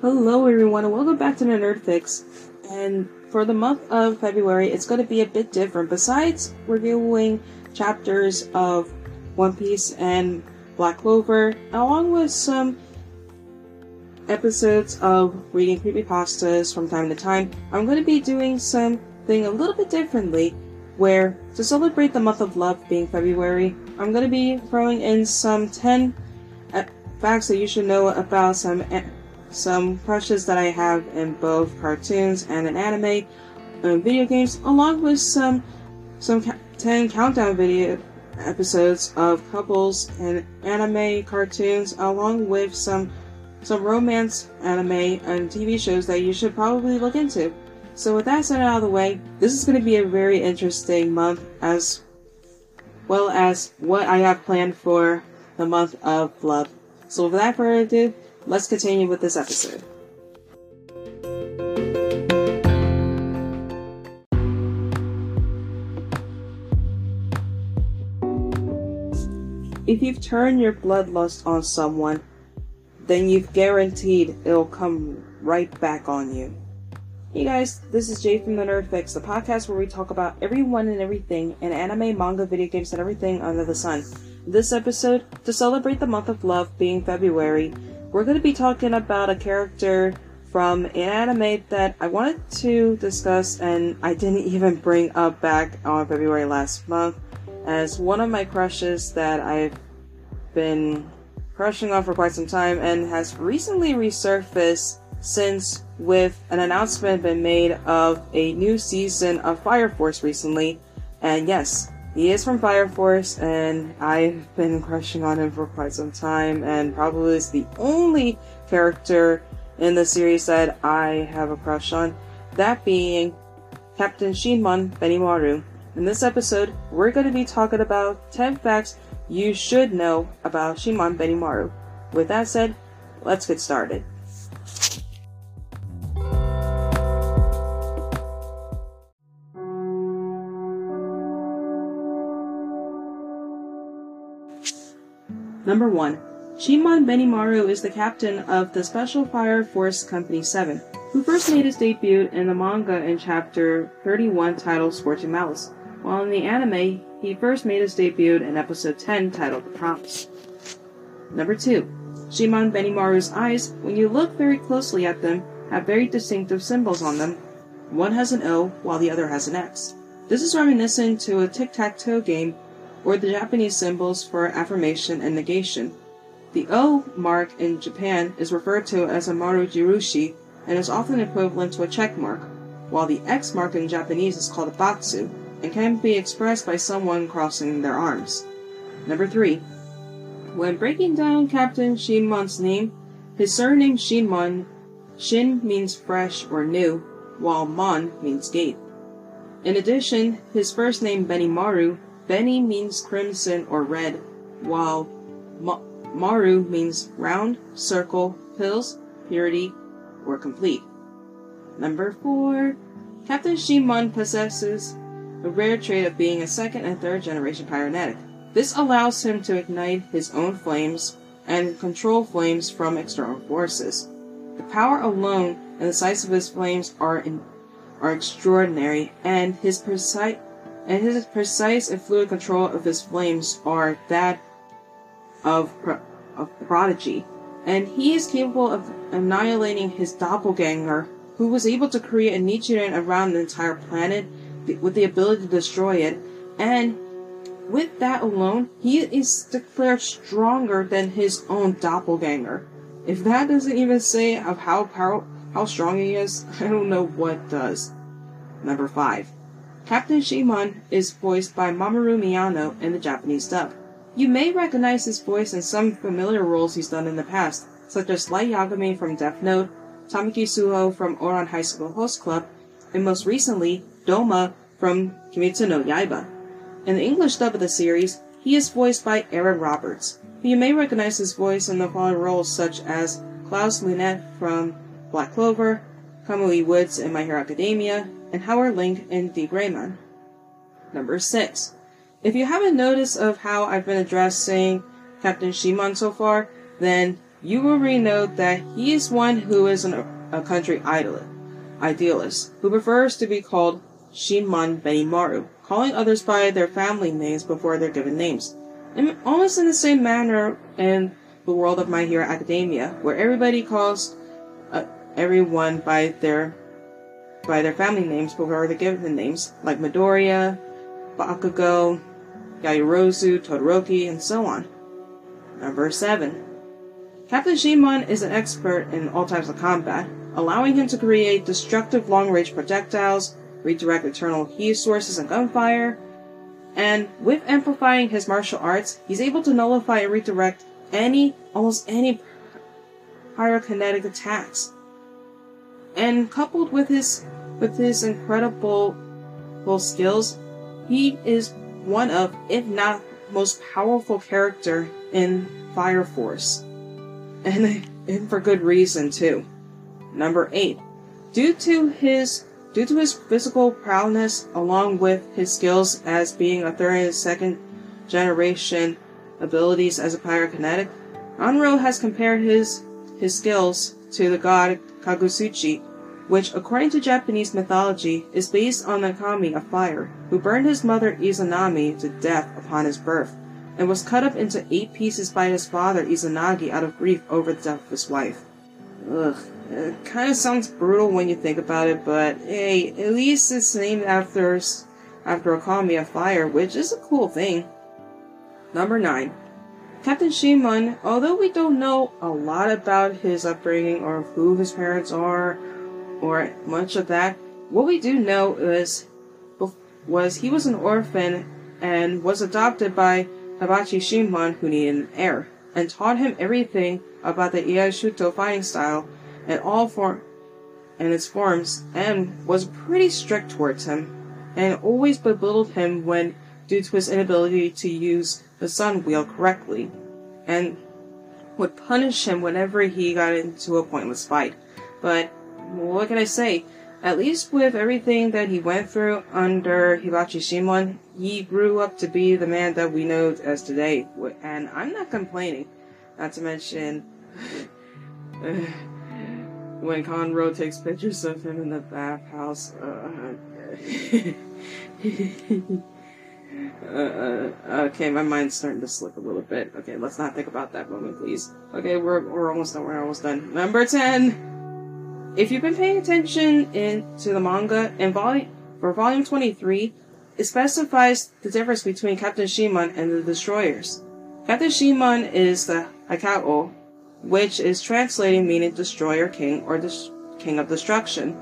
Hello, everyone, and welcome back to the Nerd Fix. And for the month of February, it's going to be a bit different. Besides reviewing chapters of One Piece and Black Clover, along with some episodes of reading creepypastas from time to time, I'm going to be doing something a little bit differently. Where, to celebrate the month of love being February, I'm going to be throwing in some 10 uh, facts that you should know about some some crushes that I have in both cartoons and in anime and video games, along with some some ca- 10 countdown video episodes of couples and anime cartoons, along with some some romance anime and TV shows that you should probably look into. So with that said out of the way, this is going to be a very interesting month as well as what I have planned for the month of love. So without further ado, let's continue with this episode. If you've turned your bloodlust on someone, then you've guaranteed it'll come right back on you. Hey guys, this is Jay from the Nerd Fix, the podcast where we talk about everyone and everything in anime, manga, video games, and everything under the sun. This episode, to celebrate the month of love being February, we're going to be talking about a character from an anime that I wanted to discuss and I didn't even bring up back on February last month as one of my crushes that I've been crushing on for quite some time and has recently resurfaced since with an announcement been made of a new season of Fire Force recently. And yes, he is from Fire Force, and I've been crushing on him for quite some time, and probably is the only character in the series that I have a crush on. That being Captain Shinmon Benimaru. In this episode, we're going to be talking about 10 facts you should know about Shinmon Benimaru. With that said, let's get started. Number 1. Shinmon Benimaru is the captain of the Special Fire Force Company 7, who first made his debut in the manga in chapter 31 titled Scorching Malice, while in the anime, he first made his debut in episode 10 titled The Promise. Number 2. Shinmon Benimaru's eyes, when you look very closely at them, have very distinctive symbols on them. One has an O, while the other has an X. This is reminiscent to a tic-tac-toe game or the Japanese symbols for affirmation and negation. The O mark in Japan is referred to as a marujirushi and is often equivalent to a check mark, while the X mark in Japanese is called a batsu and can be expressed by someone crossing their arms. Number 3. When breaking down Captain Shinmon's name, his surname Shinmon, Shin means fresh or new, while Mon means gate. In addition, his first name Benimaru Beni means crimson or red, while ma- Maru means round, circle, pills, purity, or complete. Number 4. Captain Shinmon possesses a rare trait of being a second and third generation pyrokinetic. This allows him to ignite his own flames and control flames from external forces. The power alone and the size of his flames are in, are extraordinary, and his precise and his precise and fluid control of his flames are that of, of prodigy. And he is capable of annihilating his doppelganger, who was able to create a Nichirin around the entire planet with the ability to destroy it. And with that alone, he is declared stronger than his own doppelganger. If that doesn't even say of how power, how strong he is, I don't know what does. Number 5. Captain Shinmon is voiced by Mamoru Miyano in the Japanese dub. You may recognize his voice in some familiar roles he's done in the past, such as Light Yagami from Death Note, Tamaki Suoh from Ouran High School Host Club, and most recently, Doma from Kimetsu no Yaiba. In the English dub of the series, he is voiced by Aaron Roberts, who you may recognize his voice in the following roles such as Klaus Lunette from Black Clover, Kamui Woods in My Hero Academia, and Howard Link in D.Gray-man. Number 6. If you haven't noticed of how I've been addressing Captain Shinmon so far, then you will note that he is one who is an, a country idol, idealist, who prefers to be called Shinmon Benimaru, calling others by their family names before their given names. Almost in the same manner in the world of My Hero Academia, where everybody calls everyone by their by their family names but they're given names, like Midoriya, Bakugo, Yaoyorozu, Todoroki, and so on. Number 7. Captain Shinmon is an expert in all types of combat, allowing him to create destructive long-range projectiles, redirect eternal heat sources and gunfire, and with amplifying his martial arts, he's able to nullify and redirect any, almost any pyrokinetic attacks. And coupled with his, with his incredible skills, he is one of, if not most powerful character in Fire Force. And, and for good reason too. Number 8. Due to his due to his physical prowess along with his skills as being a third and second generation abilities as a pyrokinetic, Anro has compared his his skills to the god Kagutsuchi, which, according to Japanese mythology, is based on the kami of fire, who burned his mother Izanami to death upon his birth, and was cut up into eight pieces by his father Izanagi out of grief over the death of his wife. Ugh, it kind of sounds brutal when you think about it, but hey, at least it's named after after a kami of fire, which is a cool thing. Number 9. Captain Shinmon, although we don't know a lot about his upbringing or who his parents are, or much of that. What we do know is was he was an orphan and was adopted by Hibachi Shinmon, who needed an heir, and taught him everything about the Iai fighting style and all form and its forms, and was pretty strict towards him, and always belittled him when due to his inability to use the sun wheel correctly, and would punish him whenever he got into a pointless fight. But what can I say? At least with everything that he went through under Hibachi Shinmon, he grew up to be the man that we know as today. And I'm not complaining. Not to mention when Konro takes pictures of him in the bathhouse. Uh, uh, okay, my mind's starting to slip a little bit. Okay, let's not think about that moment, please. Okay, we're, we're almost done. We're almost done. Number 10! If you've been paying attention in, to the manga, in volume for volume 23, it specifies the difference between Captain Shinmon and the destroyers. Captain Shinmon is the Haikao, which is translating meaning destroyer king or des- king of destruction.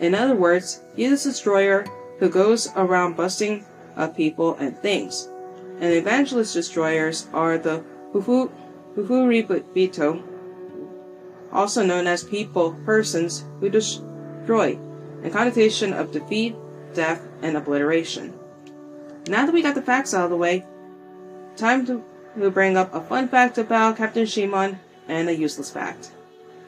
In other words, he is a destroyer who goes around busting up people and things. And evangelist destroyers are the Hufu, Hufu Hufuribito, also known as people, persons who destroy, a connotation of defeat, death, and obliteration. Now that we got the facts out of the way, time to, to bring up a fun fact about Captain Shinmon and a useless fact.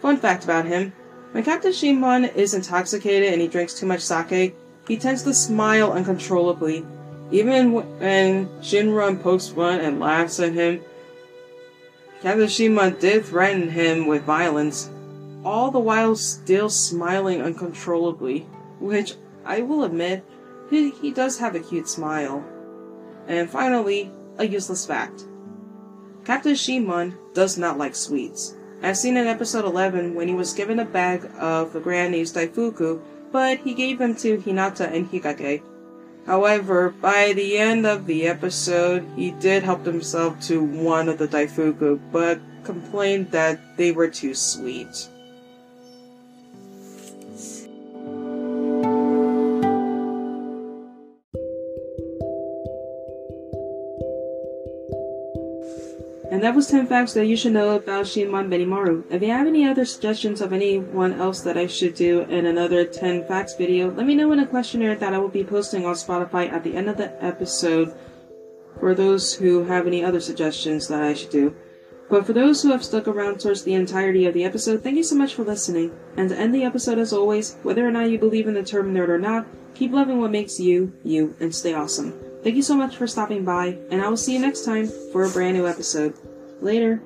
Fun fact about him when Captain Shinmon is intoxicated and he drinks too much sake, he tends to smile uncontrollably. Even when Shinra pokes fun and laughs at him, Kazushima did threaten him with violence, all the while still smiling uncontrollably, which I will admit, he, he does have a cute smile. And finally, a useless fact. Captain Shinmon does not like sweets. As seen in episode 11 when he was given a bag of the granny's daifuku, but he gave them to Hinata and Hikage, However, by the end of the episode, he did help himself to one of the Daifuku, but complained that they were too sweet. That was 10 facts that you should know about Shinmon Benimaru. If you have any other suggestions of anyone else that I should do in another 10 facts video, let me know in a questionnaire that I will be posting on Spotify at the end of the episode for those who have any other suggestions that I should do. But for those who have stuck around towards the entirety of the episode, thank you so much for listening. And to end the episode as always, whether or not you believe in the term nerd or not, keep loving what makes you, you, and stay awesome. Thank you so much for stopping by, and I will see you next time for a brand new episode. Later.